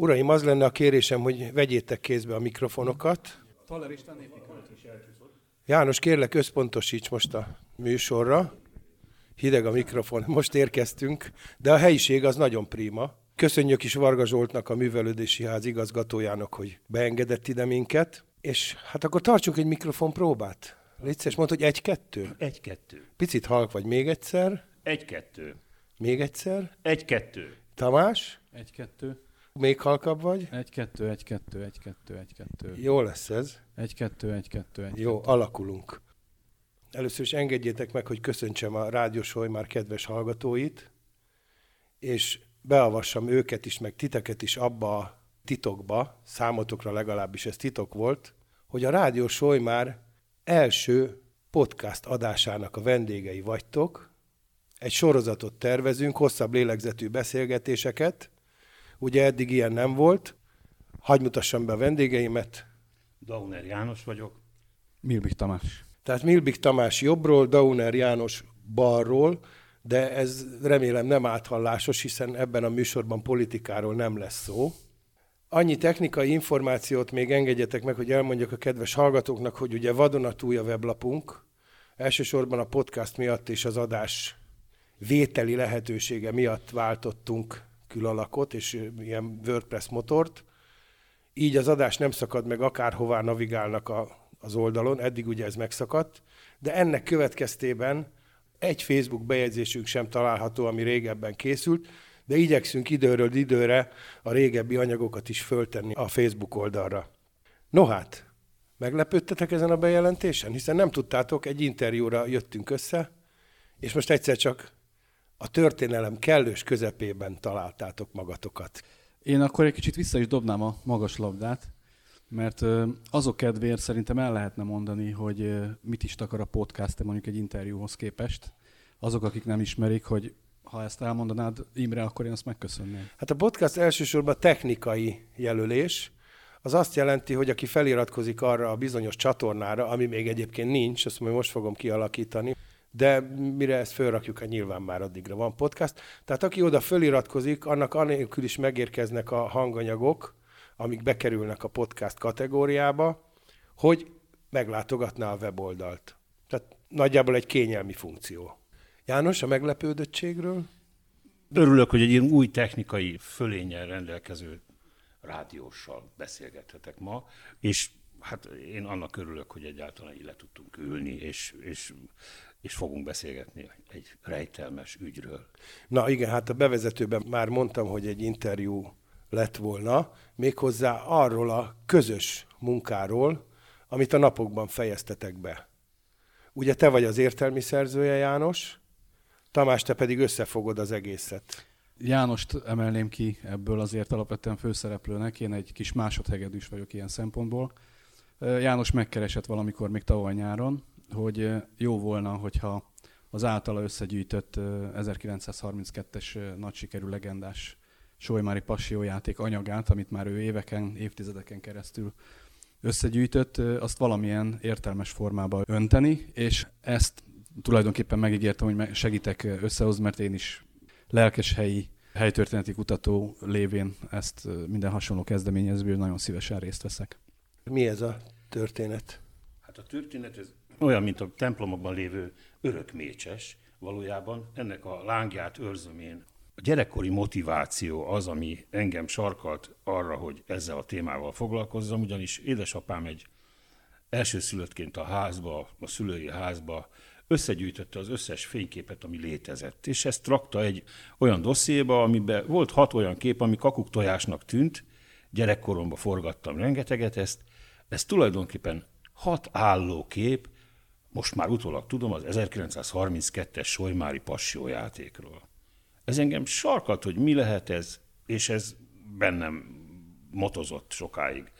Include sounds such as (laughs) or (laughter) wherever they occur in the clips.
Uraim, az lenne a kérésem, hogy vegyétek kézbe a mikrofonokat. János, kérlek, összpontosíts most a műsorra. Hideg a mikrofon, (laughs) most érkeztünk, de a helyiség az nagyon prima. Köszönjük is Varga Zsoltnak, a Művelődési Ház igazgatójának, hogy beengedett ide minket. És hát akkor tartsunk egy mikrofon próbát. Légy szíves, mondd, hogy egy-kettő. Egy-kettő. Picit halk vagy még egyszer. Egy-kettő. Még egyszer. Egy-kettő. Tamás, Egy-kettő, még halkabb vagy. egy-kettő, egy-kettő, egy-kettő, egy-kettő. Jó lesz ez. Egy-kettő, egy-kettő, egy Jó, alakulunk. Először is engedjétek meg, hogy köszöntsem a Rádió már kedves hallgatóit, és beavassam őket is, meg titeket is abba a titokba, számotokra legalábbis ez titok volt, hogy a Rádió már első podcast adásának a vendégei vagytok. Egy sorozatot tervezünk, hosszabb lélegzetű beszélgetéseket. Ugye eddig ilyen nem volt. Hagy mutassam be a vendégeimet. Dauner János vagyok. Milbik Tamás. Tehát Milbik Tamás jobbról, Dauner János balról, de ez remélem nem áthallásos, hiszen ebben a műsorban politikáról nem lesz szó. Annyi technikai információt még engedjetek meg, hogy elmondjak a kedves hallgatóknak, hogy ugye vadonatúj a weblapunk, elsősorban a podcast miatt és az adás vételi lehetősége miatt váltottunk külalakot és ilyen WordPress motort. Így az adás nem szakad meg, akárhová navigálnak a, az oldalon, eddig ugye ez megszakadt, de ennek következtében egy Facebook bejegyzésünk sem található, ami régebben készült, de igyekszünk időről időre a régebbi anyagokat is föltenni a Facebook oldalra. No hát, meglepődtetek ezen a bejelentésen? Hiszen nem tudtátok, egy interjúra jöttünk össze, és most egyszer csak a történelem kellős közepében találtátok magatokat. Én akkor egy kicsit vissza is dobnám a magas labdát, mert azok kedvéért szerintem el lehetne mondani, hogy mit is takar a podcast mondjuk egy interjúhoz képest. Azok, akik nem ismerik, hogy ha ezt elmondanád, Imre, akkor én azt megköszönném. Hát a podcast elsősorban technikai jelölés. Az azt jelenti, hogy aki feliratkozik arra a bizonyos csatornára, ami még egyébként nincs, azt majd most fogom kialakítani, de mire ezt fölrakjuk, hát nyilván már addigra van podcast. Tehát aki oda föliratkozik, annak anélkül is megérkeznek a hanganyagok, amik bekerülnek a podcast kategóriába, hogy meglátogatná a weboldalt. Tehát nagyjából egy kényelmi funkció. János, a meglepődöttségről? Örülök, hogy egy ilyen új technikai fölényel rendelkező rádióssal beszélgethetek ma, és hát én annak örülök, hogy egyáltalán így le tudtunk ülni, és, és, és fogunk beszélgetni egy rejtelmes ügyről. Na igen, hát a bevezetőben már mondtam, hogy egy interjú lett volna, méghozzá arról a közös munkáról, amit a napokban fejeztetek be. Ugye te vagy az értelmi szerzője, János, Tamás, te pedig összefogod az egészet. Jánost emelném ki ebből azért alapvetően főszereplőnek, én egy kis másodhegedűs vagyok ilyen szempontból. János megkeresett valamikor még tavaly nyáron, hogy jó volna, hogyha az általa összegyűjtött 1932-es nagy sikerű legendás Solymári Passió anyagát, amit már ő éveken, évtizedeken keresztül összegyűjtött, azt valamilyen értelmes formába önteni, és ezt tulajdonképpen megígértem, hogy segítek összehozni, mert én is lelkes helyi helytörténeti kutató lévén ezt minden hasonló kezdeményezőből nagyon szívesen részt veszek. Mi ez a történet? Hát a történet ez olyan, mint a templomokban lévő örökmécses, valójában ennek a lángját őrzöm én. A gyerekkori motiváció az, ami engem sarkalt arra, hogy ezzel a témával foglalkozzam, ugyanis édesapám egy elsőszülöttként a házba, a szülői házba összegyűjtötte az összes fényképet, ami létezett. És ezt rakta egy olyan dossziéba, amiben volt hat olyan kép, ami kakuktojásnak tűnt, gyerekkoromban forgattam rengeteget ezt, ez tulajdonképpen hat álló kép, most már utólag tudom, az 1932-es Solymári Passió játékról. Ez engem sarkalt, hogy mi lehet ez, és ez bennem motozott sokáig.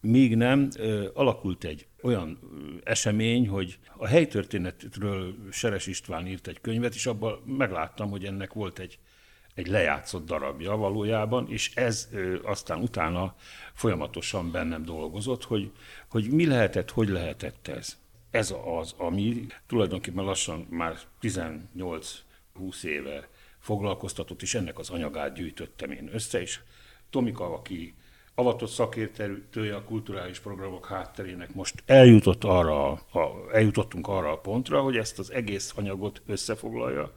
Míg nem, alakult egy olyan esemény, hogy a helytörténetről Seres István írt egy könyvet, és abban megláttam, hogy ennek volt egy, egy lejátszott darabja valójában, és ez aztán utána folyamatosan bennem dolgozott, hogy, hogy mi lehetett, hogy lehetett ez. Ez az, ami tulajdonképpen lassan már 18-20 éve foglalkoztatott, és ennek az anyagát gyűjtöttem én össze, és Tomika, aki avatott szakértője a kulturális programok hátterének most eljutott arra, a, eljutottunk arra a pontra, hogy ezt az egész anyagot összefoglalja,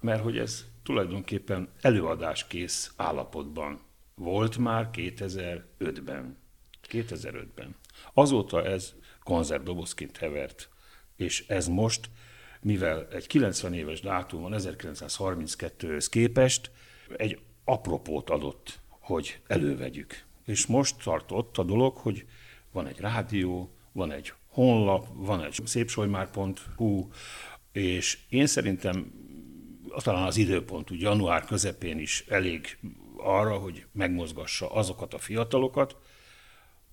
mert hogy ez tulajdonképpen előadáskész állapotban volt már 2005-ben. 2005-ben. Azóta ez konzervdobozként hevert, és ez most, mivel egy 90 éves dátum van 1932-höz képest, egy apropót adott, hogy elővegyük. És most tartott a dolog, hogy van egy rádió, van egy honlap, van egy szépsolymár.hu, és én szerintem talán az időpont, úgy január közepén is elég arra, hogy megmozgassa azokat a fiatalokat,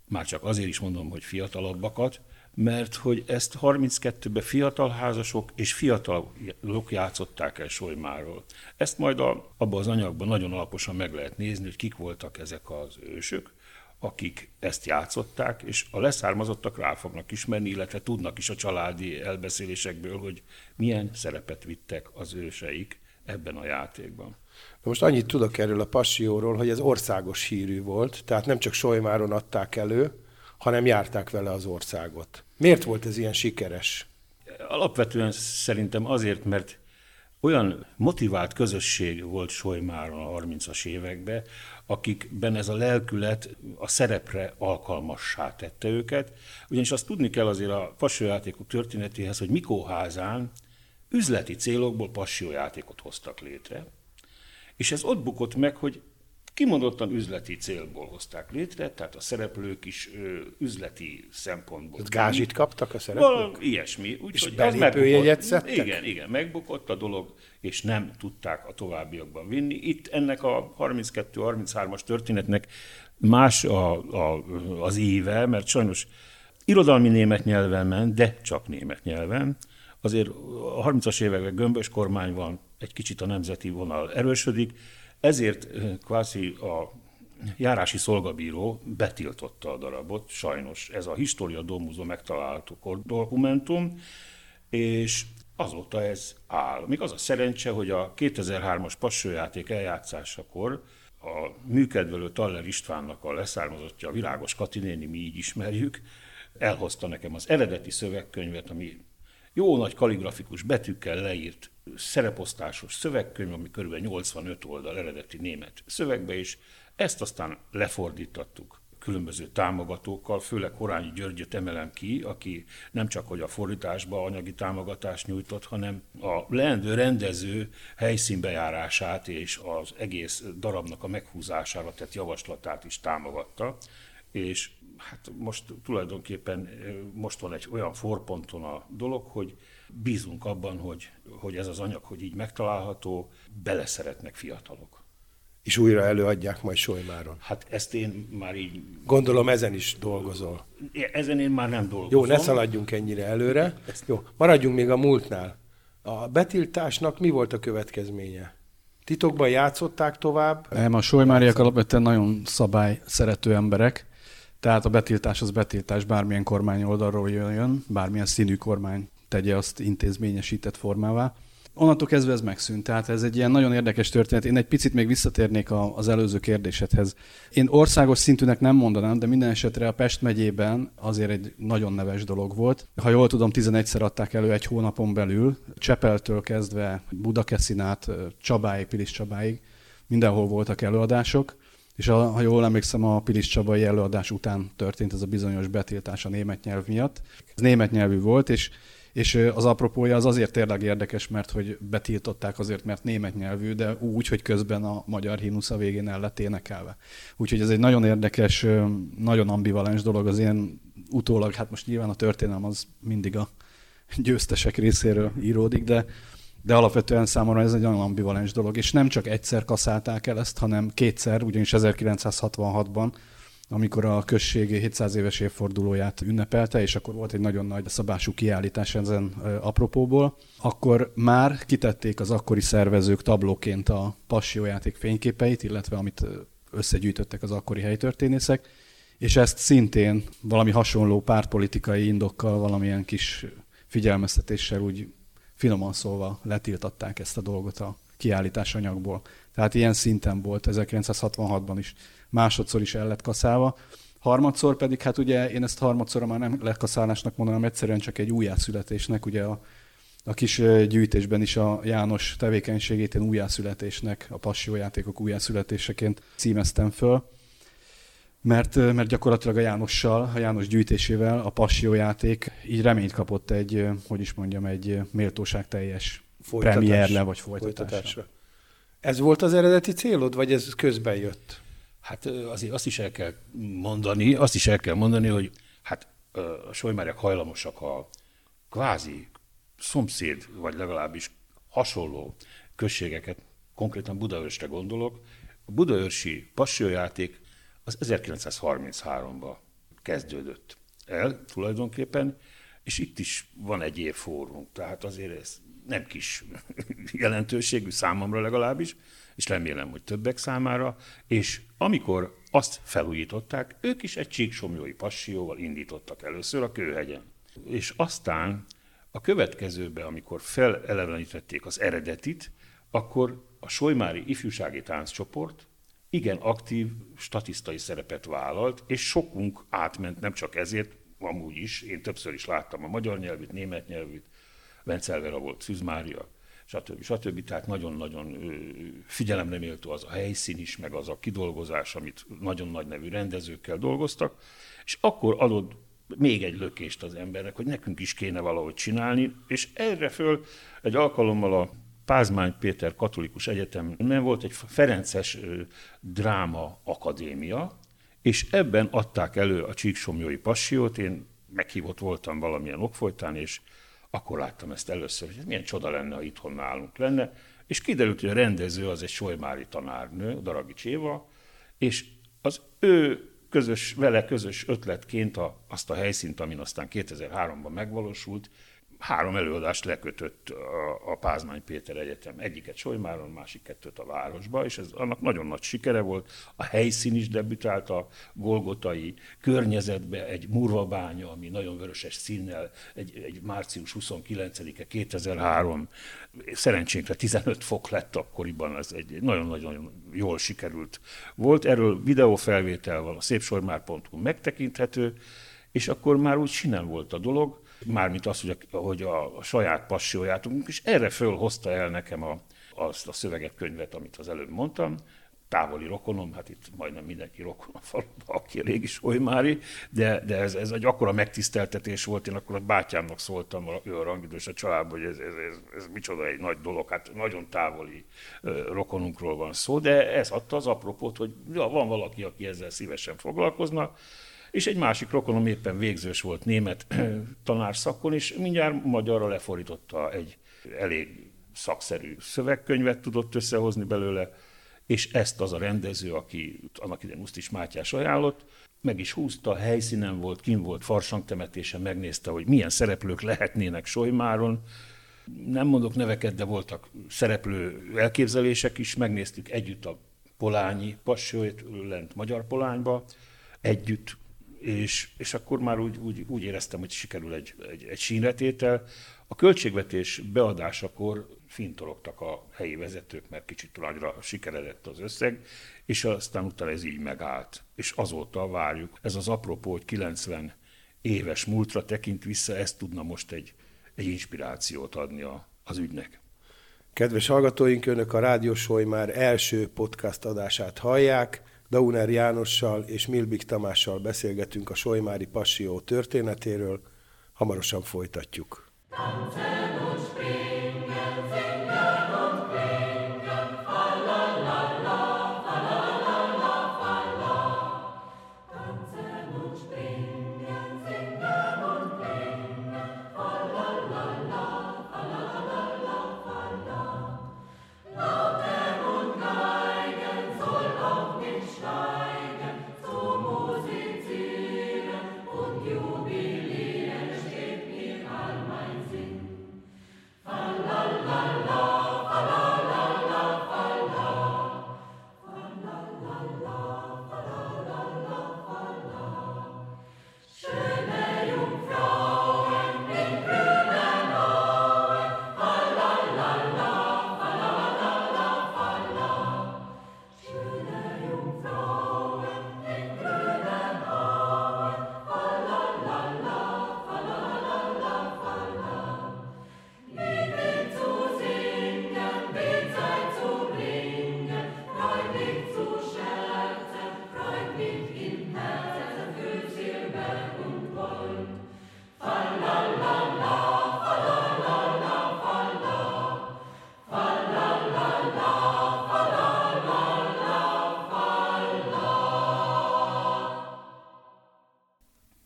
már csak azért is mondom, hogy fiatalabbakat, mert hogy ezt 32-ben fiatal házasok és fiatalok játszották el Solymáról. Ezt majd a, abban az anyagban nagyon alaposan meg lehet nézni, hogy kik voltak ezek az ősök, akik ezt játszották, és a leszármazottak rá fognak ismerni, illetve tudnak is a családi elbeszélésekből, hogy milyen szerepet vittek az őseik ebben a játékban. Na most annyit tudok erről a passióról, hogy ez országos hírű volt, tehát nem csak Solymáron adták elő, hanem járták vele az országot. Miért volt ez ilyen sikeres? Alapvetően szerintem azért, mert olyan motivált közösség volt Solymáron a 30-as években, akikben ez a lelkület a szerepre alkalmassá tette őket. Ugyanis azt tudni kell azért a passiójátékok történetéhez, hogy Mikóházán üzleti célokból passiójátékot hoztak létre. És ez ott bukott meg, hogy kimondottan üzleti célból hozták létre, tehát a szereplők is ö, üzleti szempontból. Tehát gázsit kaptak a szereplők? Valami ilyesmi. Úgy, és belépőjegyet szedtek? Igen, igen, megbukott a dolog, és nem tudták a továbbiakban vinni. Itt ennek a 32-33-as történetnek más a, a, az éve, mert sajnos irodalmi német nyelven ment, de csak német nyelven. Azért a 30-as években gömbös kormány van, egy kicsit a nemzeti vonal erősödik, ezért kvázi a járási szolgabíró betiltotta a darabot, sajnos ez a Historia Domuzo megtalálható dokumentum, és azóta ez áll. Még az a szerencse, hogy a 2003-as passőjáték eljátszásakor a műkedvelő Taller Istvánnak a leszármazottja, a Virágos Katinéni, mi így ismerjük, elhozta nekem az eredeti szövegkönyvet, ami jó nagy kaligrafikus betűkkel leírt szereposztásos szövegkönyv, ami kb. 85 oldal eredeti német szövegbe, és ezt aztán lefordítattuk különböző támogatókkal, főleg Horányi Györgyöt emelem ki, aki nem csak hogy a fordításba anyagi támogatást nyújtott, hanem a leendő rendező helyszínbejárását és az egész darabnak a meghúzására tett javaslatát is támogatta, és hát most tulajdonképpen most van egy olyan forponton a dolog, hogy bízunk abban, hogy, hogy ez az anyag, hogy így megtalálható, beleszeretnek fiatalok. És újra előadják majd Solymáron. Hát ezt én már így... Gondolom ezen is dolgozol. Ezen én már nem dolgozom. Jó, ne szaladjunk ennyire előre. Jó, maradjunk még a múltnál. A betiltásnak mi volt a következménye? Titokban játszották tovább? Nem, a Solymáriak alapvetően nagyon szabály szerető emberek, tehát a betiltás az betiltás bármilyen kormány oldalról jön, bármilyen színű kormány tegye azt intézményesített formává. Onnantól kezdve ez megszűnt, tehát ez egy ilyen nagyon érdekes történet. Én egy picit még visszatérnék az előző kérdésedhez. Én országos szintűnek nem mondanám, de minden esetre a Pest megyében azért egy nagyon neves dolog volt. Ha jól tudom, 11-szer adták elő egy hónapon belül, Csepeltől kezdve Budakeszinát, Csabáig, Pilis Csabáig, mindenhol voltak előadások. És a, ha jól emlékszem, a Pilis Csabai előadás után történt ez a bizonyos betiltás a német nyelv miatt. Ez német nyelvű volt, és és az apropója az azért tényleg érdekes, mert hogy betiltották azért, mert német nyelvű, de úgy, hogy közben a magyar himnusz a végén el lett énekelve. Úgyhogy ez egy nagyon érdekes, nagyon ambivalens dolog az én utólag, hát most nyilván a történelem az mindig a győztesek részéről íródik, de, de alapvetően számomra ez egy nagyon ambivalens dolog, és nem csak egyszer kaszálták el ezt, hanem kétszer, ugyanis 1966-ban amikor a község 700 éves évfordulóját ünnepelte, és akkor volt egy nagyon nagy szabású kiállítás ezen apropóból, akkor már kitették az akkori szervezők tablóként a passiójáték fényképeit, illetve amit összegyűjtöttek az akkori helytörténészek, és ezt szintén valami hasonló pártpolitikai indokkal, valamilyen kis figyelmeztetéssel úgy finoman szólva letiltatták ezt a dolgot a kiállításanyagból. Tehát ilyen szinten volt 1966-ban is. Másodszor is el lett kaszálva. Harmadszor pedig, hát ugye én ezt harmadszorra már nem lekaszálásnak mondanám, egyszerűen csak egy újjászületésnek, ugye a, a kis gyűjtésben is a János tevékenységét én újjászületésnek, a passiójátékok újjászületéseként címeztem föl mert, mert gyakorlatilag a Jánossal, a János gyűjtésével a passiójáték így reményt kapott egy, hogy is mondjam, egy méltóság teljes premierle vagy folytatásra. folytatásra. Ez volt az eredeti célod, vagy ez közben jött? Hát azért azt is el kell mondani, azt is el kell mondani, hogy hát a solymárek hajlamosak a kvázi szomszéd, vagy legalábbis hasonló községeket, konkrétan Budaörsre gondolok, a budaörsi passiójáték az 1933-ban kezdődött el tulajdonképpen, és itt is van egy évfórumunk, tehát azért ez nem kis (laughs) jelentőségű számomra legalábbis, és remélem, hogy többek számára, és amikor azt felújították, ők is egy csíksomjói passióval indítottak először a Kőhegyen. És aztán a következőben, amikor felelevenítették az eredetit, akkor a Solymári Ifjúsági Tánccsoport igen aktív statisztai szerepet vállalt, és sokunk átment nem csak ezért, amúgy is, én többször is láttam a magyar nyelvűt, német nyelvűt, Vencelvera volt, Szűz Mária, stb. stb. Tehát nagyon-nagyon figyelemre méltó az a helyszín is, meg az a kidolgozás, amit nagyon nagy nevű rendezőkkel dolgoztak, és akkor adott még egy lökést az embernek, hogy nekünk is kéne valahogy csinálni, és erre föl egy alkalommal a Pázmány Péter Katolikus Egyetemen volt egy Ferences dráma akadémia, és ebben adták elő a Csíksomjói Passiót, én meghívott voltam valamilyen okfolytán, és akkor láttam ezt először, hogy milyen csoda lenne, ha itthon nálunk lenne, és kiderült, hogy a rendező az egy solymári tanárnő, Daragics Éva, és az ő közös, vele közös ötletként a, azt a helyszínt, amin aztán 2003-ban megvalósult, három előadást lekötött a, a Pázmány Péter Egyetem. Egyiket Solymáron, másik kettőt a városba, és ez annak nagyon nagy sikere volt. A helyszín is debütált a Golgotai környezetbe, egy murvabánya, ami nagyon vöröses színnel, egy, egy március 29-e 2003, szerencsénkre 15 fok lett akkoriban, ez egy nagyon-nagyon jól sikerült volt. Erről videófelvétel van, a szépsormár.hu megtekinthető, és akkor már úgy sinem volt a dolog, mármint az, hogy a, hogy a, a saját passiójátunk, és erre fölhozta el nekem a, azt a szöveget, könyvet, amit az előbb mondtam, távoli rokonom, hát itt majdnem mindenki rokon a faluban, aki régi solymári, de, de ez, ez egy akkora megtiszteltetés volt, én akkor a bátyámnak szóltam, ő a rangidős a családban, hogy ez, ez, ez, ez micsoda egy nagy dolog, hát nagyon távoli rokonunkról van szó, de ez adta az apropót, hogy ja, van valaki, aki ezzel szívesen foglalkozna, és egy másik rokonom éppen végzős volt német (clears throat) tanárszakon, és mindjárt magyarra lefordította egy elég szakszerű szövegkönyvet tudott összehozni belőle, és ezt az a rendező, aki annak idején Musztis Mátyás ajánlott, meg is húzta, helyszínen volt, kim volt farsangtemetésen, megnézte, hogy milyen szereplők lehetnének Solymáron. Nem mondok neveket, de voltak szereplő elképzelések is, megnéztük együtt a Polányi passiót lent Magyar Polányba, együtt és, és akkor már úgy, úgy, úgy éreztem, hogy sikerül egy, egy, egy sínretétel. A költségvetés beadásakor fintologtak a helyi vezetők, mert kicsit nagyra sikeredett az összeg, és aztán utána ez így megállt. És azóta várjuk. Ez az apropó, hogy 90 éves múltra tekint vissza, ez tudna most egy, egy inspirációt adni a, az ügynek. Kedves hallgatóink, Önök a Rádió már első podcast adását hallják. Dauner Jánossal és Milbik Tamással beszélgetünk a Solymári Passió történetéről, hamarosan folytatjuk. Tanzen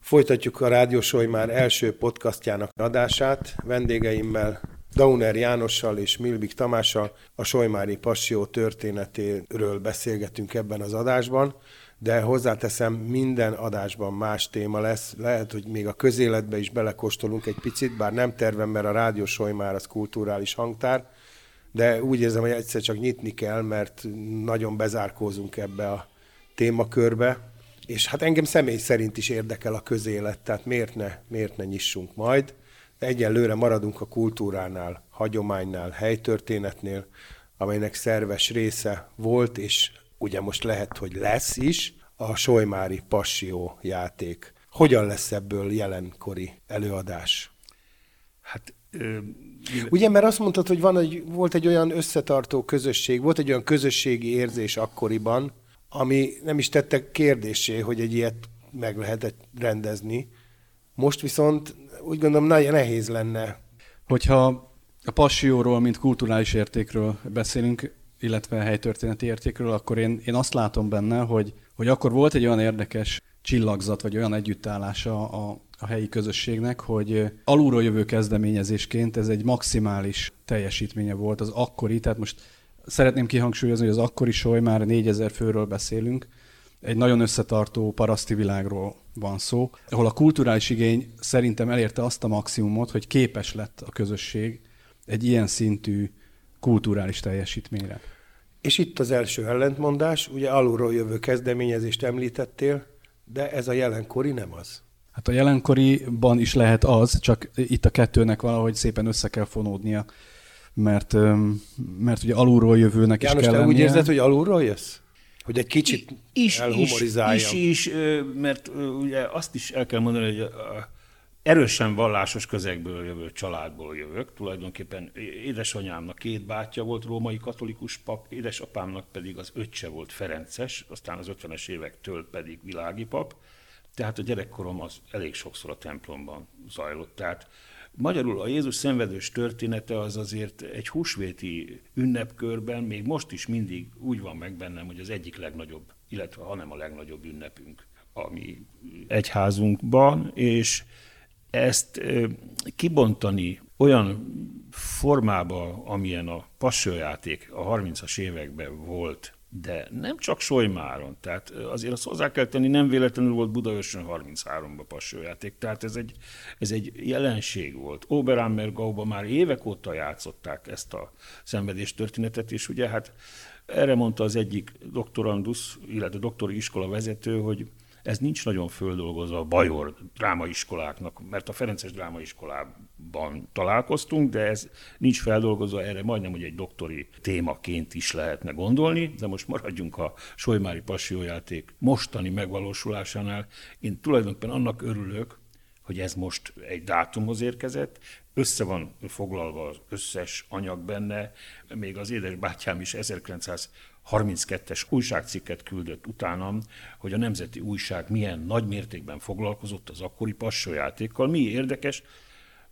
Folytatjuk a Rádiósoly már első podcastjának adását vendégeimmel, Dauner Jánossal és Milbik Tamással a Solymári Passió történetéről beszélgetünk ebben az adásban, de hozzáteszem, minden adásban más téma lesz. Lehet, hogy még a közéletbe is belekóstolunk egy picit, bár nem tervem, mert a Rádió Solymár az kulturális hangtár, de úgy érzem, hogy egyszer csak nyitni kell, mert nagyon bezárkózunk ebbe a témakörbe, és hát engem személy szerint is érdekel a közélet, tehát miért ne, miért ne nyissunk majd. De egyelőre maradunk a kultúránál, hagyománynál, helytörténetnél, amelynek szerves része volt, és ugye most lehet, hogy lesz is, a Solymári Passió játék. Hogyan lesz ebből jelenkori előadás? Hát Ugye, mert azt mondtad, hogy van egy, volt egy olyan összetartó közösség, volt egy olyan közösségi érzés akkoriban, ami nem is tette kérdésé, hogy egy ilyet meg lehetett rendezni. Most viszont úgy gondolom nagyon nehéz lenne. Hogyha a passióról, mint kulturális értékről beszélünk, illetve helytörténeti értékről, akkor én, én azt látom benne, hogy, hogy akkor volt egy olyan érdekes csillagzat, vagy olyan együttállása a, a helyi közösségnek, hogy alulról jövő kezdeményezésként ez egy maximális teljesítménye volt az akkori, tehát most szeretném kihangsúlyozni, hogy az akkori soly már 4000 főről beszélünk, egy nagyon összetartó paraszti világról van szó, ahol a kulturális igény szerintem elérte azt a maximumot, hogy képes lett a közösség egy ilyen szintű kulturális teljesítményre. És itt az első ellentmondás, ugye alulról jövő kezdeményezést említettél, de ez a jelenkori nem az. Hát a jelenkoriban is lehet az, csak itt a kettőnek valahogy szépen össze kell fonódnia, mert, mert ugye alulról jövőnek János, is kell te lennie. úgy érzed, hogy alulról jössz? Hogy egy kicsit is, elhumorizáljam. is, is, is, mert ugye azt is el kell mondani, hogy erősen vallásos közegből jövő családból jövök. Tulajdonképpen édesanyámnak két bátyja volt római katolikus pap, édesapámnak pedig az öccse volt Ferences, aztán az 50-es évektől pedig világi pap. Tehát a gyerekkorom az elég sokszor a templomban zajlott. Tehát Magyarul a Jézus szenvedős története az azért egy húsvéti ünnepkörben még most is mindig úgy van meg bennem, hogy az egyik legnagyobb, illetve hanem a legnagyobb ünnepünk a mi egyházunkban, és ezt kibontani olyan formába, amilyen a passőjáték a 30-as években volt, de nem csak Solymáron, tehát azért azt hozzá kell tenni, nem véletlenül volt Budaörsön 33-ban passőjáték, tehát ez egy, ez egy jelenség volt. Oberammergauba már évek óta játszották ezt a szenvedés történetet, és ugye hát erre mondta az egyik doktorandus, illetve doktori iskola vezető, hogy ez nincs nagyon földolgozva a Bajor drámaiskoláknak, mert a Ferences drámaiskolában találkoztunk, de ez nincs feldolgozva, erre majdnem, hogy egy doktori témaként is lehetne gondolni, de most maradjunk a Solymári Passiójáték mostani megvalósulásánál. Én tulajdonképpen annak örülök, hogy ez most egy dátumhoz érkezett, össze van foglalva az összes anyag benne, még az édesbátyám is 1900 32-es újságcikket küldött utánam, hogy a Nemzeti Újság milyen nagy mértékben foglalkozott az akkori passójátékkal. Mi érdekes,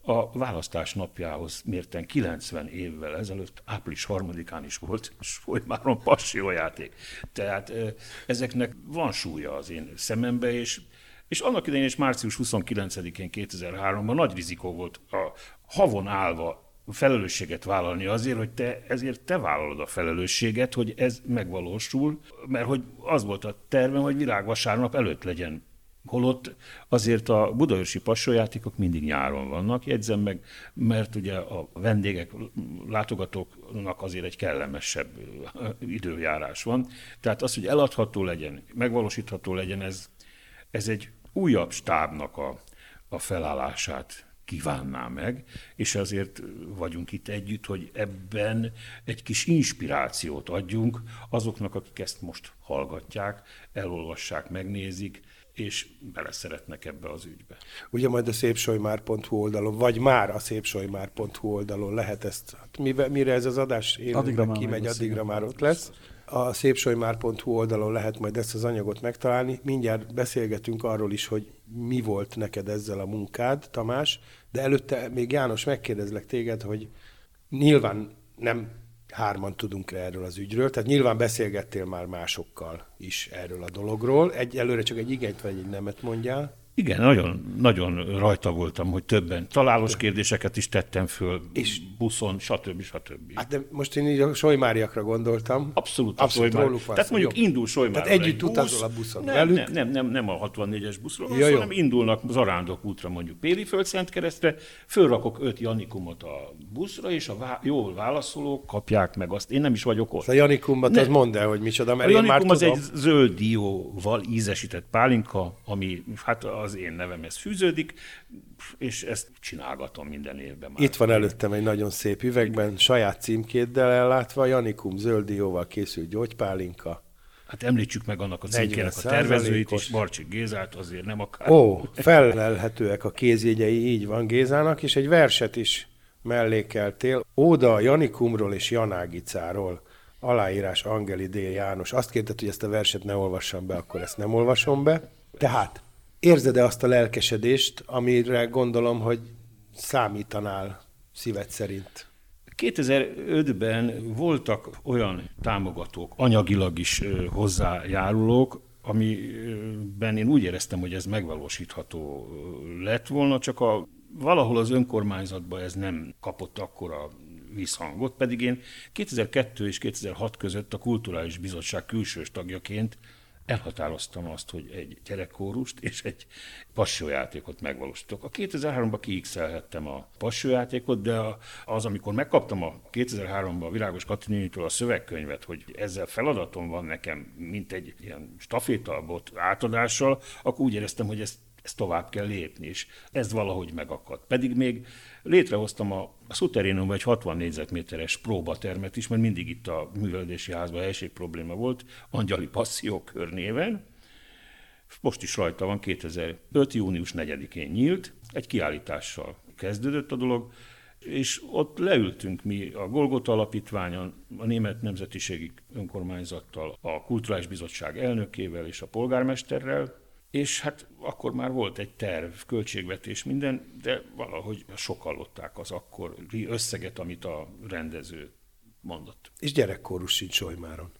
a választás napjához mérten 90 évvel ezelőtt, április 3-án is volt folymáron passiójáték. Tehát ezeknek van súlya az én szemembe, és, és annak idején is március 29-én 2003-ban nagy rizikó volt a havon állva felelősséget vállalni azért, hogy te ezért te vállalod a felelősséget, hogy ez megvalósul, mert hogy az volt a tervem, hogy virágvasárnap előtt legyen Holott azért a budaörsi passójátékok mindig nyáron vannak, jegyzem meg, mert ugye a vendégek, látogatóknak azért egy kellemesebb időjárás van. Tehát az, hogy eladható legyen, megvalósítható legyen, ez, ez egy újabb stábnak a, a felállását kívánná meg, és azért vagyunk itt együtt, hogy ebben egy kis inspirációt adjunk azoknak, akik ezt most hallgatják, elolvassák, megnézik, és bele szeretnek ebbe az ügybe. Ugye majd a szépsolymár.hu oldalon, vagy már a szépsolymár.hu oldalon lehet ezt, hát mire, mire ez az adás addigra kimegy, addigra már ott lesz. A szépsolymár.hu oldalon lehet majd ezt az anyagot megtalálni. Mindjárt beszélgetünk arról is, hogy mi volt neked ezzel a munkád, Tamás, de előtte még János megkérdezlek téged, hogy nyilván nem hárman tudunk erről az ügyről, tehát nyilván beszélgettél már másokkal is erről a dologról. Egy, előre csak egy igent vagy egy nemet mondjál. Igen, nagyon, nagyon rajta voltam, hogy többen találós kérdéseket is tettem föl, és buszon, stb. stb. Hát de most én így a Solymáriakra gondoltam. Abszolút, Abszolút Solymári. róluk van Tehát mondjuk jó. indul Solymára. Tehát együtt egy utazol a buszon nem, velük? Nem, nem, nem, nem a 64-es buszról Ja, jó. hanem indulnak Zarándok útra mondjuk Périföld Szentkeresztre, fölrakok öt Janikumot a buszra, és a vá- jól válaszolók kapják meg azt. Én nem is vagyok ott. A Janikumot, Ne. az mondd el, hogy micsoda, A mert én már Janikum az tudom. egy zöld dióval ízesített pálinka, ami hát az én nevemhez fűződik, és ezt csinálgatom minden évben már. Itt van előttem egy nagyon szép üvegben, saját címkéddel ellátva, Janikum zöld dióval készült gyógypálinka. Hát említsük meg annak a címkének a 40%-os. tervezőit is, Barcsik Gézát, azért nem akár. Ó, felelhetőek a kézjegyei, így van Gézának, és egy verset is mellékeltél. Óda Janikumról és Janágicáról. Aláírás Angeli D. János. Azt kérted, hogy ezt a verset ne olvassam be, akkor ezt nem olvasom be. Tehát érzed-e azt a lelkesedést, amire gondolom, hogy számítanál szíved szerint? 2005-ben voltak olyan támogatók, anyagilag is hozzájárulók, amiben én úgy éreztem, hogy ez megvalósítható lett volna, csak a, valahol az önkormányzatban ez nem kapott akkora visszhangot, pedig én 2002 és 2006 között a Kulturális Bizottság külsős tagjaként elhatároztam azt, hogy egy gyerekkórust és egy passiójátékot megvalósítok. A 2003-ban kiixelhettem a passiójátékot, de az, amikor megkaptam a 2003-ban a Virágos Katininitől a szövegkönyvet, hogy ezzel feladatom van nekem, mint egy ilyen stafétalbot átadással, akkor úgy éreztem, hogy ezt ezt tovább kell lépni, és ez valahogy megakadt. Pedig még létrehoztam a, szuterénumban egy 60 négyzetméteres próbatermet is, mert mindig itt a művelődési házban helység probléma volt, Angyali Passzió körnéven. Most is rajta van, 2005. június 4-én nyílt, egy kiállítással kezdődött a dolog, és ott leültünk mi a Golgota Alapítványon, a Német Nemzetiségi Önkormányzattal, a Kulturális Bizottság elnökével és a polgármesterrel, és hát akkor már volt egy terv, költségvetés, minden, de valahogy sokallották az akkori összeget, amit a rendező mondott. És gyerekkórus sincs Solymáron.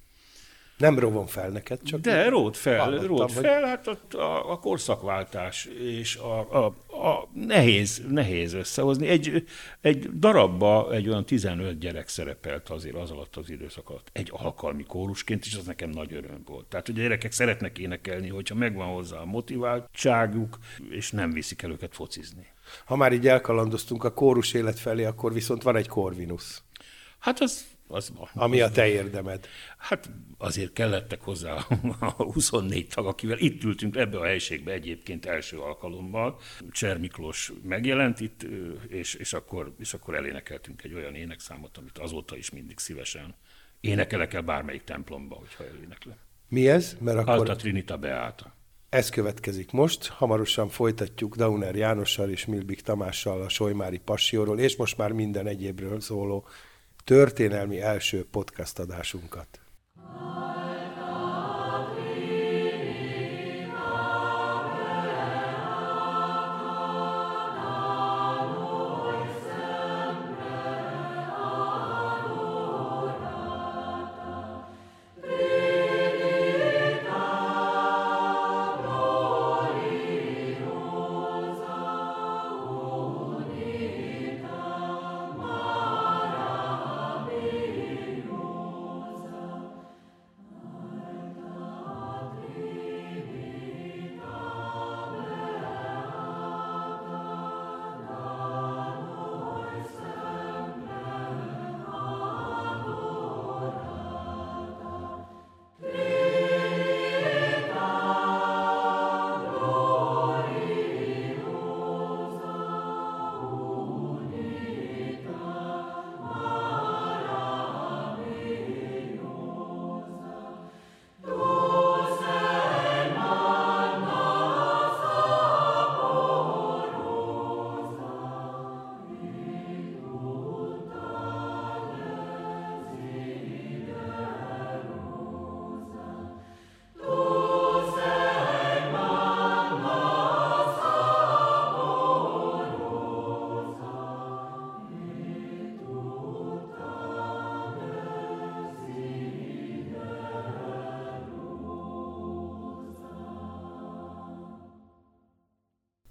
Nem rovom fel neked, csak De rót fel, hogy- fel, hát ott a, a korszakváltás és a, a, a nehéz, nehéz összehozni. Egy, egy darabba egy olyan 15 gyerek szerepelt azért az alatt az időszak alatt. Egy alkalmi kórusként, és az nekem nagy öröm volt. Tehát, hogy a gyerekek szeretnek énekelni, hogyha megvan hozzá a motiváltságuk, és nem viszik el őket focizni. Ha már így elkalandoztunk a kórus élet felé, akkor viszont van egy korvinusz, Hát az, az ami a te érdemed. Hát azért kellettek hozzá a (laughs) 24 tag, akivel itt ültünk ebbe a helységbe egyébként első alkalommal. Cser Miklós megjelent itt, és, és, akkor, és akkor elénekeltünk egy olyan énekszámot, amit azóta is mindig szívesen énekelek el bármelyik templomba, hogyha eléneklem. Mi ez? Mert akkor Alta Trinita Beáta. ez következik most. Hamarosan folytatjuk Dauner Jánossal és Milbik Tamással a Solymári Passióról, és most már minden egyébről szóló történelmi első podcast adásunkat.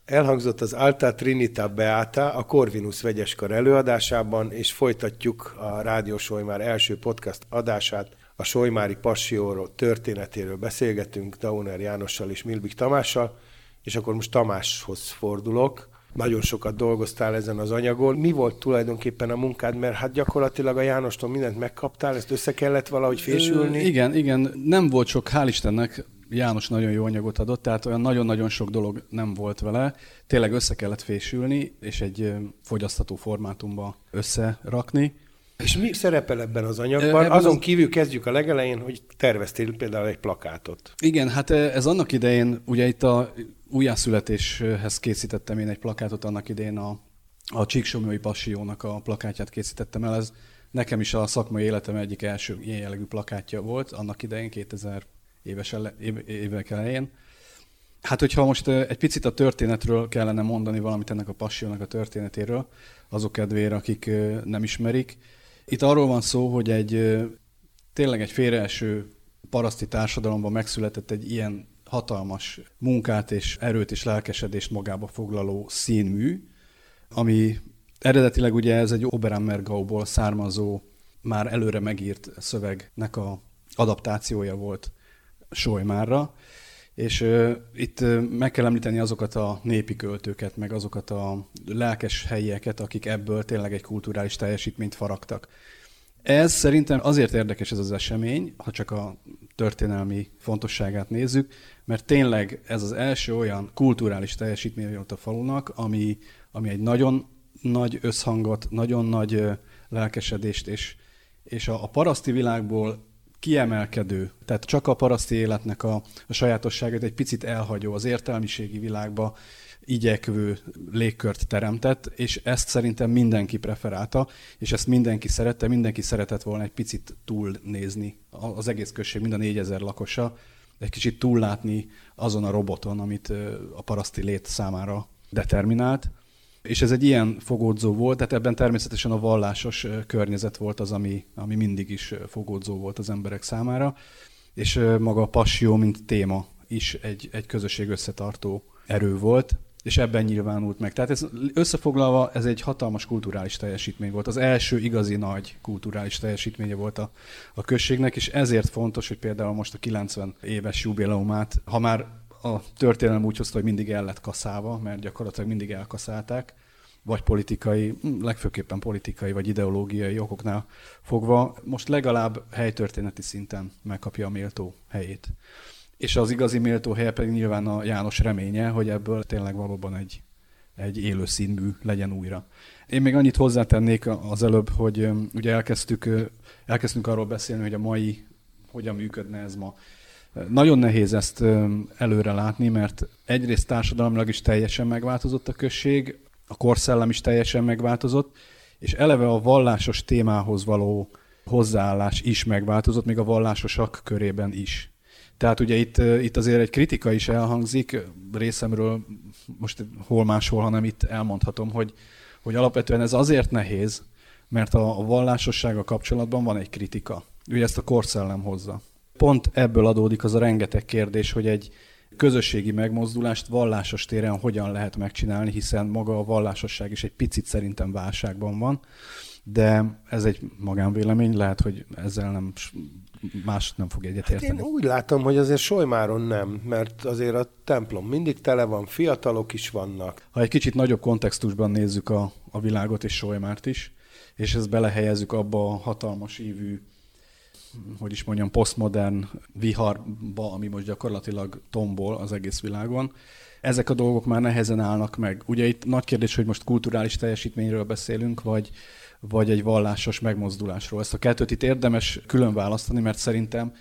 Elhangzott az Alta Trinita Beata a Corvinus vegyeskar előadásában, és folytatjuk a Rádió Solymár első podcast adását. A Solymári Passióról történetéről beszélgetünk Dauner Jánossal és Milbik Tamással, és akkor most Tamáshoz fordulok. Nagyon sokat dolgoztál ezen az anyagon. Mi volt tulajdonképpen a munkád, mert hát gyakorlatilag a Jánostól mindent megkaptál, ezt össze kellett valahogy fésülni? Ö, igen, igen, nem volt sok, hál' Istennek, János nagyon jó anyagot adott, tehát olyan nagyon-nagyon sok dolog nem volt vele. Tényleg össze kellett fésülni, és egy fogyasztató formátumba összerakni. És mi szerepel ebben az anyagban? Ebben Azon az... kívül kezdjük a legelején, hogy terveztél például egy plakátot. Igen, hát ez annak idején, ugye itt a újjászületéshez készítettem én egy plakátot, annak idején a, a Csíksomjói Passiónak a plakátját készítettem el. Ez nekem is a szakmai életem egyik első ilyen jellegű plakátja volt, annak idején 2000 éves évek elején. Hát, hogyha most egy picit a történetről kellene mondani valamit ennek a passiónak a történetéről, azok kedvére, akik nem ismerik. Itt arról van szó, hogy egy tényleg egy félreeső paraszti társadalomban megszületett egy ilyen hatalmas munkát és erőt és lelkesedést magába foglaló színmű, ami eredetileg ugye ez egy Oberammergauból származó, már előre megírt szövegnek a adaptációja volt Solymárra, és uh, itt uh, meg kell említeni azokat a népi költőket, meg azokat a lelkes helyieket, akik ebből tényleg egy kulturális teljesítményt faragtak. Ez szerintem azért érdekes ez az esemény, ha csak a történelmi fontosságát nézzük, mert tényleg ez az első olyan kulturális teljesítmény volt a falunak, ami, ami egy nagyon nagy összhangot, nagyon nagy lelkesedést, és, és a, a paraszti világból kiemelkedő, tehát csak a paraszti életnek a, a sajátosságát egy picit elhagyó az értelmiségi világba igyekvő légkört teremtett, és ezt szerintem mindenki preferálta, és ezt mindenki szerette, mindenki szeretett volna egy picit túlnézni az egész község, mind a négyezer lakosa, egy kicsit túllátni azon a roboton, amit a paraszti lét számára determinált. És ez egy ilyen fogódzó volt, tehát ebben természetesen a vallásos környezet volt az, ami, ami mindig is fogódzó volt az emberek számára, és maga a passió, mint téma is egy, egy közösség összetartó erő volt, és ebben nyilvánult meg. Tehát ez, összefoglalva ez egy hatalmas kulturális teljesítmény volt. Az első igazi nagy kulturális teljesítménye volt a, a községnek, és ezért fontos, hogy például most a 90 éves jubileumát, ha már a történelem úgy hozta, hogy mindig el lett kaszálva, mert gyakorlatilag mindig elkaszálták, vagy politikai, hm, legfőképpen politikai vagy ideológiai okoknál fogva, most legalább helytörténeti szinten megkapja a méltó helyét. És az igazi méltó helye pedig nyilván a János reménye, hogy ebből tényleg valóban egy, egy élő színmű legyen újra. Én még annyit hozzátennék az előbb, hogy ugye elkezdtük, elkezdtünk arról beszélni, hogy a mai hogyan működne ez ma. Nagyon nehéz ezt előre látni, mert egyrészt társadalmilag is teljesen megváltozott a község, a korszellem is teljesen megváltozott, és eleve a vallásos témához való hozzáállás is megváltozott, még a vallásosak körében is. Tehát ugye itt, itt azért egy kritika is elhangzik részemről, most hol máshol, hanem itt elmondhatom, hogy, hogy alapvetően ez azért nehéz, mert a, a vallásossága kapcsolatban van egy kritika. Ugye ezt a korszellem hozza. Pont ebből adódik az a rengeteg kérdés, hogy egy közösségi megmozdulást vallásos téren hogyan lehet megcsinálni, hiszen maga a vallásosság is egy picit szerintem válságban van, de ez egy magánvélemény, lehet, hogy ezzel nem más nem fog egyetérteni. Hát én úgy látom, hogy azért Solymáron nem, mert azért a templom mindig tele van, fiatalok is vannak. Ha egy kicsit nagyobb kontextusban nézzük a, a világot és Solymárt is, és ezt belehelyezzük abba a hatalmas ívű hogy is mondjam, posztmodern viharba, ami most gyakorlatilag tombol az egész világon. Ezek a dolgok már nehezen állnak meg. Ugye itt nagy kérdés, hogy most kulturális teljesítményről beszélünk, vagy, vagy egy vallásos megmozdulásról. Ezt a kettőt itt érdemes külön választani, mert szerintem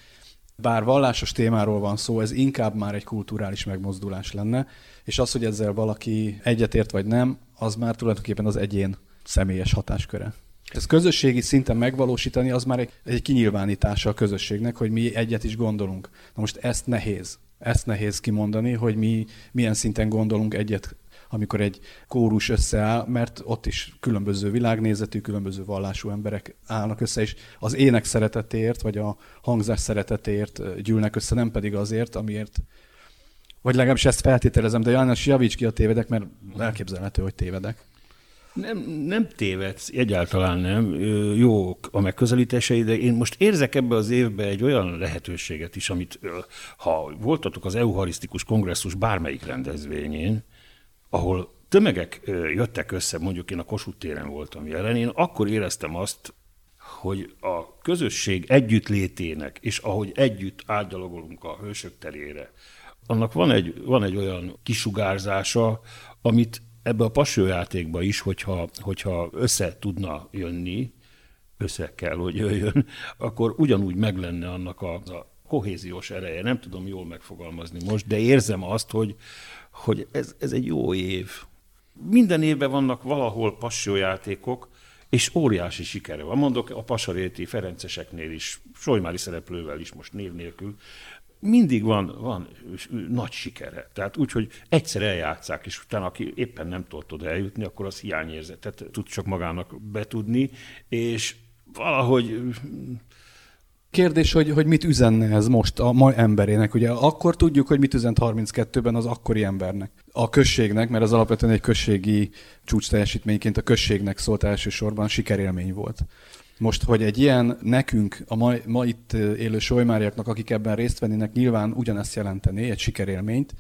bár vallásos témáról van szó, ez inkább már egy kulturális megmozdulás lenne, és az, hogy ezzel valaki egyetért vagy nem, az már tulajdonképpen az egyén személyes hatásköre. Ez közösségi szinten megvalósítani, az már egy, egy kinyilvánítása a közösségnek, hogy mi egyet is gondolunk. Na most ezt nehéz. Ezt nehéz kimondani, hogy mi milyen szinten gondolunk egyet amikor egy kórus összeáll, mert ott is különböző világnézetű, különböző vallású emberek állnak össze, és az ének szeretetéért, vagy a hangzás szeretetéért gyűlnek össze, nem pedig azért, amiért Vagy legalábbis ezt feltételezem, de János, javíts ki a tévedek, mert elképzelhető, hogy tévedek. Nem, nem tévedsz, egyáltalán nem. Jók a megközelítései, de én most érzek ebbe az évbe egy olyan lehetőséget is, amit ha voltatok az Euharisztikus Kongresszus bármelyik rendezvényén, ahol tömegek jöttek össze, mondjuk én a Kossuth téren voltam jelen, én akkor éreztem azt, hogy a közösség együttlétének, és ahogy együtt átgyalogolunk a hősök terére, annak van egy, van egy olyan kisugárzása, amit ebbe a pasőjátékba is, hogyha, hogyha össze tudna jönni, össze kell, hogy jöjjön, akkor ugyanúgy meg lenne annak a, a kohéziós ereje. Nem tudom jól megfogalmazni most, de érzem azt, hogy, hogy ez, ez egy jó év. Minden évben vannak valahol passiójátékok, és óriási sikere van. Mondok a Pasaréti Ferenceseknél is, Solymári szereplővel is most név nélkül, mindig van, van nagy sikere. Tehát úgy, hogy egyszer eljátszák, és utána aki éppen nem tudott oda eljutni, akkor az hiányérzetet tud csak magának betudni, és valahogy Kérdés, hogy, hogy mit üzenne ez most a mai emberének. Ugye akkor tudjuk, hogy mit üzent 32-ben az akkori embernek. A községnek, mert az alapvetően egy községi csúcs teljesítményként a községnek szólt elsősorban, sikerélmény volt. Most, hogy egy ilyen nekünk, a ma, ma itt élő solymáriaknak, akik ebben részt vennének, nyilván ugyanezt jelentené, egy sikerélményt,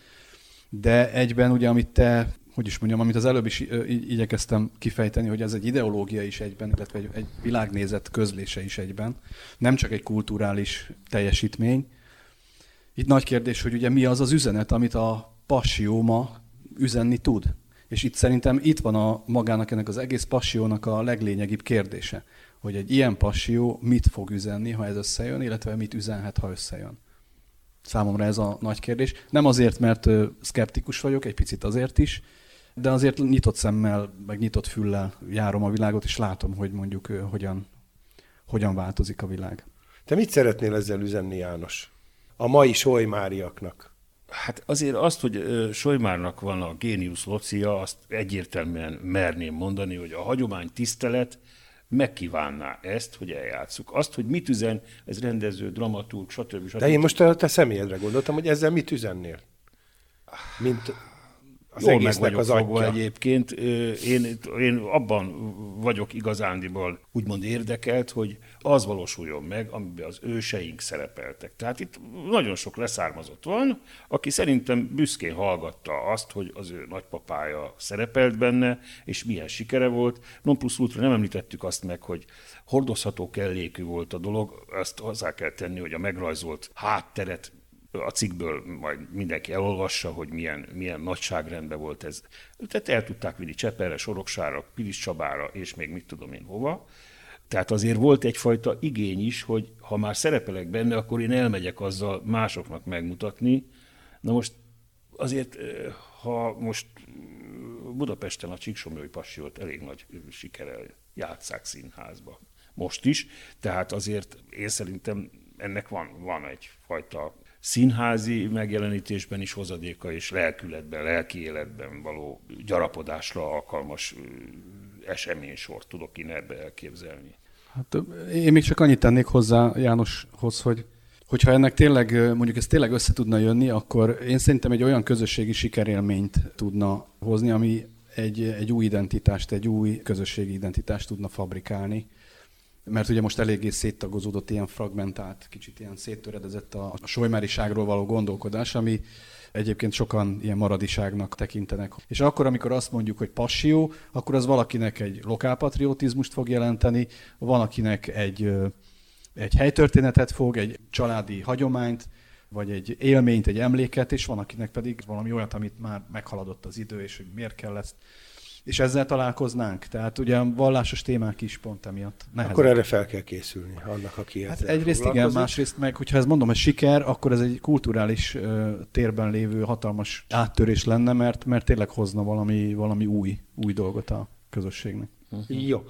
de egyben ugye, amit te, hogy is mondjam, amit az előbb is igyekeztem kifejteni, hogy ez egy ideológia is egyben, illetve egy, egy világnézet közlése is egyben, nem csak egy kulturális teljesítmény. Itt nagy kérdés, hogy ugye mi az az üzenet, amit a passió ma üzenni tud. És itt szerintem itt van a magának ennek az egész passiónak a leglényegibb kérdése hogy egy ilyen passió mit fog üzenni, ha ez összejön, illetve mit üzenhet, ha összejön. Számomra ez a nagy kérdés. Nem azért, mert szkeptikus vagyok, egy picit azért is, de azért nyitott szemmel, meg nyitott füllel járom a világot, és látom, hogy mondjuk hogyan, hogyan változik a világ. Te mit szeretnél ezzel üzenni, János? A mai solymáriaknak? Hát azért azt, hogy Solymárnak van a géniusz locia, azt egyértelműen merném mondani, hogy a hagyomány tisztelet megkívánná ezt, hogy eljátszuk. Azt, hogy mit üzen, ez rendező, dramaturg, stb. stb. De én most a te személyedre gondoltam, hogy ezzel mit üzennél? Mint az Jól meg vagyok az fogva egyébként. Én, én abban vagyok igazándiból úgymond érdekelt, hogy az valósuljon meg, amiben az őseink szerepeltek. Tehát itt nagyon sok leszármazott van, aki szerintem büszkén hallgatta azt, hogy az ő nagypapája szerepelt benne, és milyen sikere volt. Non plus ultra nem említettük azt meg, hogy hordozható kellékű volt a dolog, azt hozzá kell tenni, hogy a megrajzolt hátteret a cikkből majd mindenki elolvassa, hogy milyen, milyen nagyságrendben volt ez. Tehát el tudták vinni Cseperre, Soroksára, Pilis Csabára, és még mit tudom én hova. Tehát azért volt egyfajta igény is, hogy ha már szerepelek benne, akkor én elmegyek azzal másoknak megmutatni. Na most azért, ha most Budapesten a Csíksomlói Passiót elég nagy sikerrel játszák színházba. Most is, tehát azért én szerintem ennek van, van egyfajta színházi megjelenítésben is hozadéka, és lelkületben, lelki életben való gyarapodásra alkalmas eseménysort tudok én ebbe elképzelni. Hát én még csak annyit tennék hozzá Jánoshoz, hogy hogyha ennek tényleg, mondjuk ez tényleg össze tudna jönni, akkor én szerintem egy olyan közösségi sikerélményt tudna hozni, ami egy, egy új identitást, egy új közösségi identitást tudna fabrikálni. Mert ugye most eléggé széttagozódott, ilyen fragmentált, kicsit ilyen széttöredezett a, a solymáriságról való gondolkodás, ami egyébként sokan ilyen maradiságnak tekintenek. És akkor, amikor azt mondjuk, hogy passió, akkor az valakinek egy lokálpatriotizmust fog jelenteni, van akinek egy, egy helytörténetet fog, egy családi hagyományt, vagy egy élményt, egy emléket, és van akinek pedig valami olyat, amit már meghaladott az idő, és hogy miért kell ezt és ezzel találkoznánk. Tehát ugye vallásos témák is pont emiatt nehezek. Akkor erre fel kell készülni annak, aki Hát egyrészt igen, másrészt meg, hogyha ez mondom, hogy siker, akkor ez egy kulturális uh, térben lévő hatalmas áttörés lenne, mert, mert tényleg hozna valami, valami új, új dolgot a közösségnek. Uh-huh. Jó.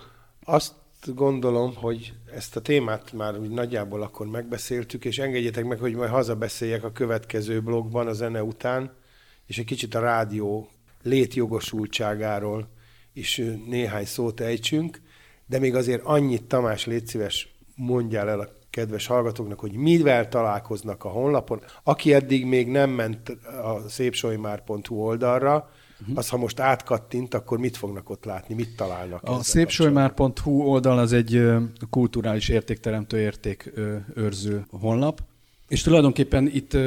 Azt gondolom, hogy ezt a témát már nagyjából akkor megbeszéltük, és engedjétek meg, hogy majd hazabeszéljek a következő blogban a zene után, és egy kicsit a rádió létjogosultságáról is néhány szót ejtsünk, de még azért annyit, Tamás, légy szíves, mondjál el a kedves hallgatóknak, hogy mivel találkoznak a honlapon. Aki eddig még nem ment a szépsolymár.hu oldalra, uh-huh. az ha most átkattint, akkor mit fognak ott látni, mit találnak? A szépsolymár.hu oldal az egy kulturális értékteremtő értékőrző honlap, és tulajdonképpen itt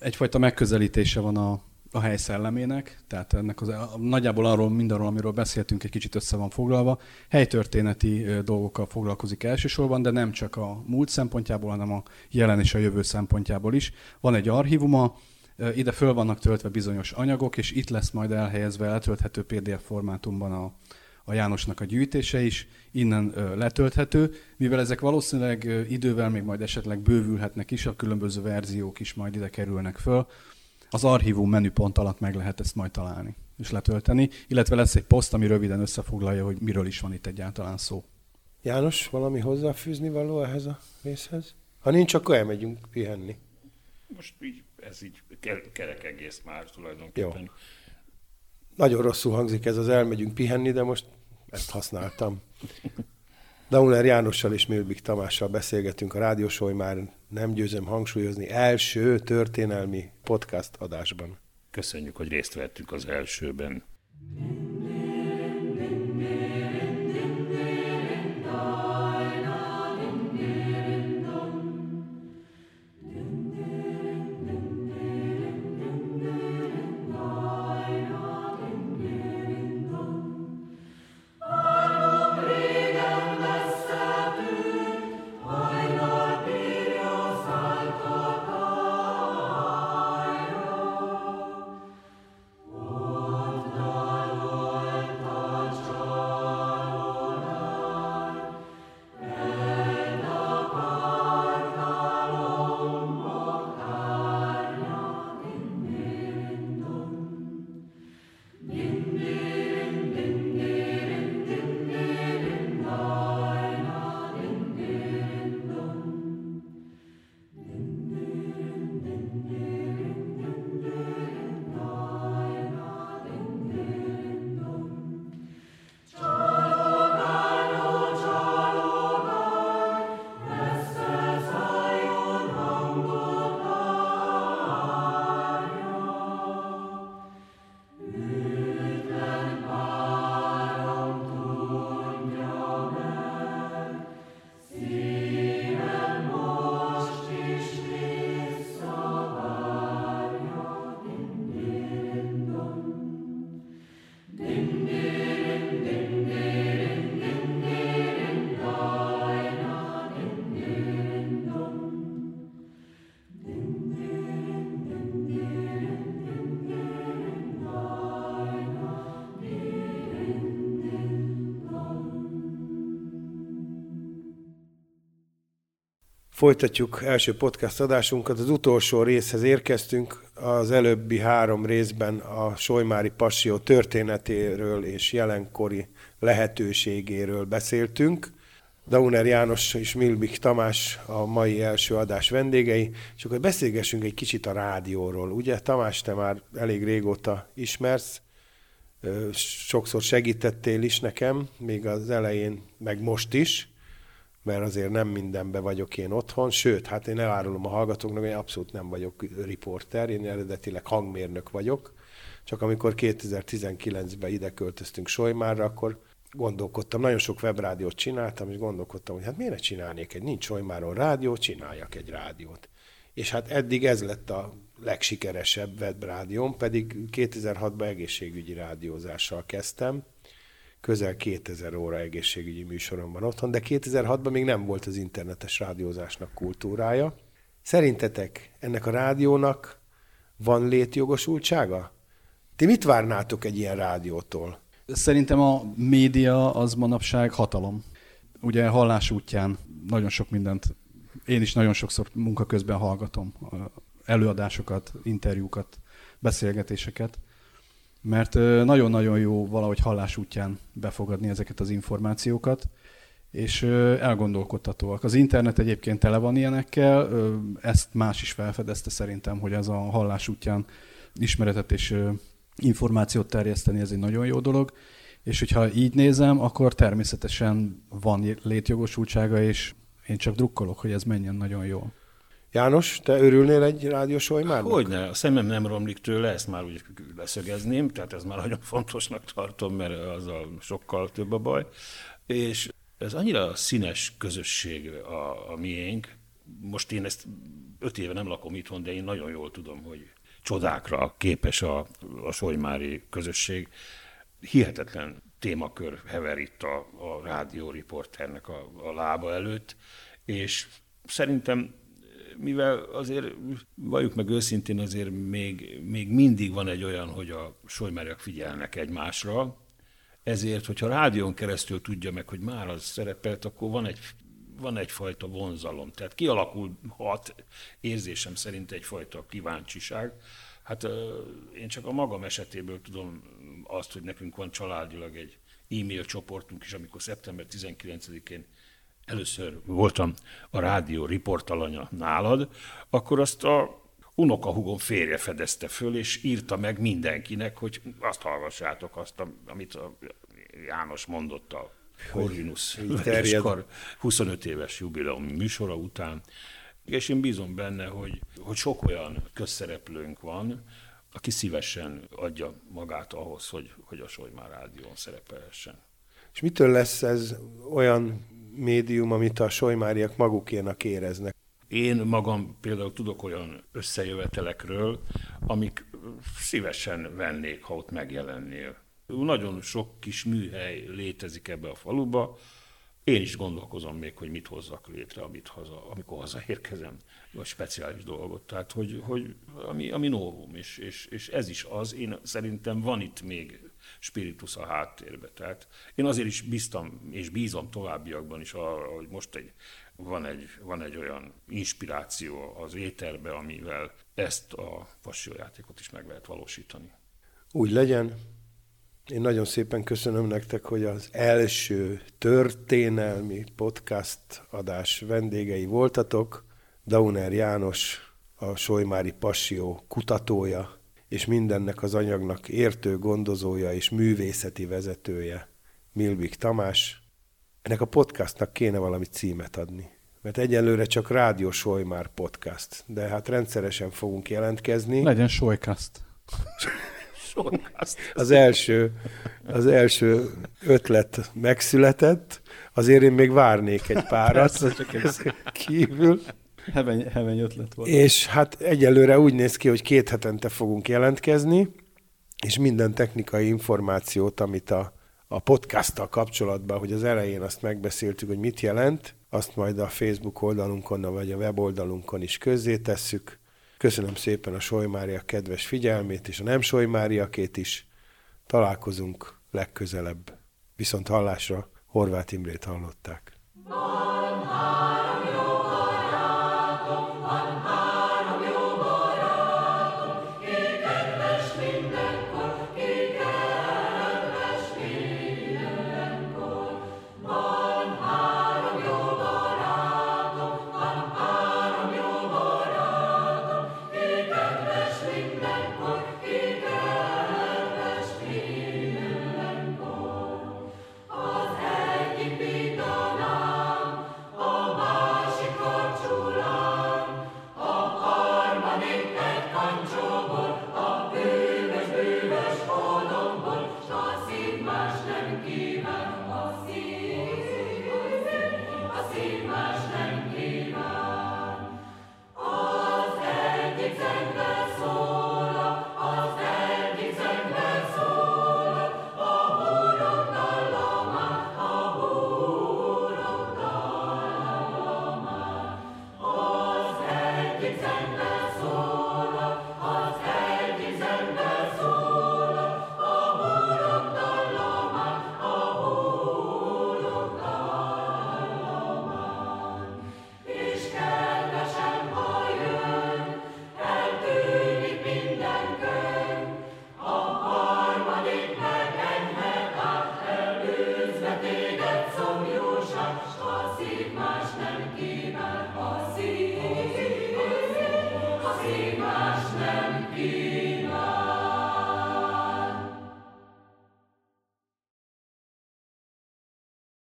egyfajta megközelítése van a, a hely szellemének, tehát ennek az, nagyjából arról, mindarról, amiről beszéltünk, egy kicsit össze van foglalva. Helytörténeti dolgokkal foglalkozik elsősorban, de nem csak a múlt szempontjából, hanem a jelen és a jövő szempontjából is. Van egy archívuma, ide föl vannak töltve bizonyos anyagok, és itt lesz majd elhelyezve eltölthető PDF formátumban a, a Jánosnak a gyűjtése is, innen letölthető, mivel ezek valószínűleg idővel még majd esetleg bővülhetnek is, a különböző verziók is majd ide kerülnek föl, az archívum menüpont alatt meg lehet ezt majd találni és letölteni, illetve lesz egy poszt, ami röviden összefoglalja, hogy miről is van itt egyáltalán szó. János, valami hozzáfűzni való ehhez a részhez? Ha nincs, akkor elmegyünk pihenni. Most így, ez így kerek egész már tulajdonképpen. Jó. Nagyon rosszul hangzik ez az elmegyünk pihenni, de most ezt használtam. (laughs) Dauner Jánossal és Milbik Tamással beszélgetünk a rádiósói már nem győzöm hangsúlyozni első történelmi podcast adásban. Köszönjük, hogy részt vettünk az elsőben. Folytatjuk első podcast adásunkat. Az utolsó részhez érkeztünk. Az előbbi három részben a Solymári Passió történetéről és jelenkori lehetőségéről beszéltünk. Dauner János és Milbik Tamás a mai első adás vendégei, és akkor beszélgessünk egy kicsit a rádióról. Ugye Tamás, te már elég régóta ismersz, sokszor segítettél is nekem, még az elején, meg most is mert azért nem mindenbe vagyok én otthon, sőt, hát én elárulom a hallgatóknak, hogy abszolút nem vagyok riporter, én eredetileg hangmérnök vagyok, csak amikor 2019-ben ide költöztünk Solymárra, akkor gondolkodtam, nagyon sok webrádiót csináltam, és gondolkodtam, hogy hát miért ne csinálnék egy, nincs Solymáron rádió, csináljak egy rádiót. És hát eddig ez lett a legsikeresebb webrádióm, pedig 2006-ban egészségügyi rádiózással kezdtem, közel 2000 óra egészségügyi műsorom van otthon, de 2006-ban még nem volt az internetes rádiózásnak kultúrája. Szerintetek ennek a rádiónak van létjogosultsága? Ti mit várnátok egy ilyen rádiótól? Szerintem a média az manapság hatalom. Ugye hallás útján nagyon sok mindent, én is nagyon sokszor munka közben hallgatom előadásokat, interjúkat, beszélgetéseket mert nagyon-nagyon jó valahogy hallás útján befogadni ezeket az információkat, és elgondolkodtatóak. Az internet egyébként tele van ilyenekkel, ezt más is felfedezte szerintem, hogy ez a hallás útján ismeretet és információt terjeszteni, ez egy nagyon jó dolog, és hogyha így nézem, akkor természetesen van létjogosultsága, és én csak drukkolok, hogy ez menjen nagyon jól. János, te örülnél egy rádiósói már? Hogyne, a szemem nem romlik tőle, ezt már úgy leszögezném, tehát ez már nagyon fontosnak tartom, mert azzal sokkal több a baj. És ez annyira színes közösség a, a miénk. Most én ezt öt éve nem lakom itthon, de én nagyon jól tudom, hogy csodákra képes a, a solymári közösség. Hihetetlen témakör hever itt a, a rádióriporternek a, a lába előtt, és szerintem mivel azért valljuk meg őszintén, azért még, még mindig van egy olyan, hogy a solymáriak figyelnek egymásra, ezért, hogyha rádión keresztül tudja meg, hogy már az szerepelt, akkor van egy van egyfajta vonzalom. Tehát kialakulhat érzésem szerint egyfajta kíváncsiság. Hát én csak a magam esetéből tudom azt, hogy nekünk van családilag egy e-mail csoportunk is, amikor szeptember 19-én először voltam a rádió riportalanya nálad, akkor azt a unokahugom férje fedezte föl, és írta meg mindenkinek, hogy azt hallgassátok, azt, amit a János mondott a Corvinus 25 éves jubileum műsora után. És én bízom benne, hogy, hogy sok olyan közszereplőnk van, aki szívesen adja magát ahhoz, hogy, hogy a Solymár Rádión szerepelhessen. És mitől lesz ez olyan médium, amit a solymáriak magukénak éreznek? Én magam például tudok olyan összejövetelekről, amik szívesen vennék, ha ott megjelennél. Nagyon sok kis műhely létezik ebbe a faluba, én is gondolkozom még, hogy mit hozzak létre, amit haza, amikor hazaérkezem, vagy speciális dolgot. Tehát, hogy, hogy ami, ami novum, és, és, és, ez is az, én szerintem van itt még spiritus a háttérbe. Tehát én azért is bíztam, és bízom továbbiakban is arra, hogy most egy, van, egy, van egy olyan inspiráció az éterbe, amivel ezt a passiójátékot is meg lehet valósítani. Úgy legyen. Én nagyon szépen köszönöm nektek, hogy az első történelmi podcast adás vendégei voltatok. Dauner János, a Solymári Passió kutatója, és mindennek az anyagnak értő gondozója és művészeti vezetője, Milvik Tamás. Ennek a podcastnak kéne valami címet adni. Mert egyelőre csak Rádió Solymár podcast, de hát rendszeresen fogunk jelentkezni. Legyen Solykast. (laughs) Az első, az első ötlet megszületett, azért én még várnék egy párat Persze, kívül. Heveny, heveny ötlet volt. És hát egyelőre úgy néz ki, hogy két hetente fogunk jelentkezni, és minden technikai információt, amit a, a podcasttal kapcsolatban, hogy az elején azt megbeszéltük, hogy mit jelent, azt majd a Facebook oldalunkon, vagy a weboldalunkon is közzétesszük. Köszönöm szépen a Solymária kedves figyelmét, és a nem Solymáriakét is. Találkozunk legközelebb. Viszont hallásra Horváth Imrét hallották. Bye.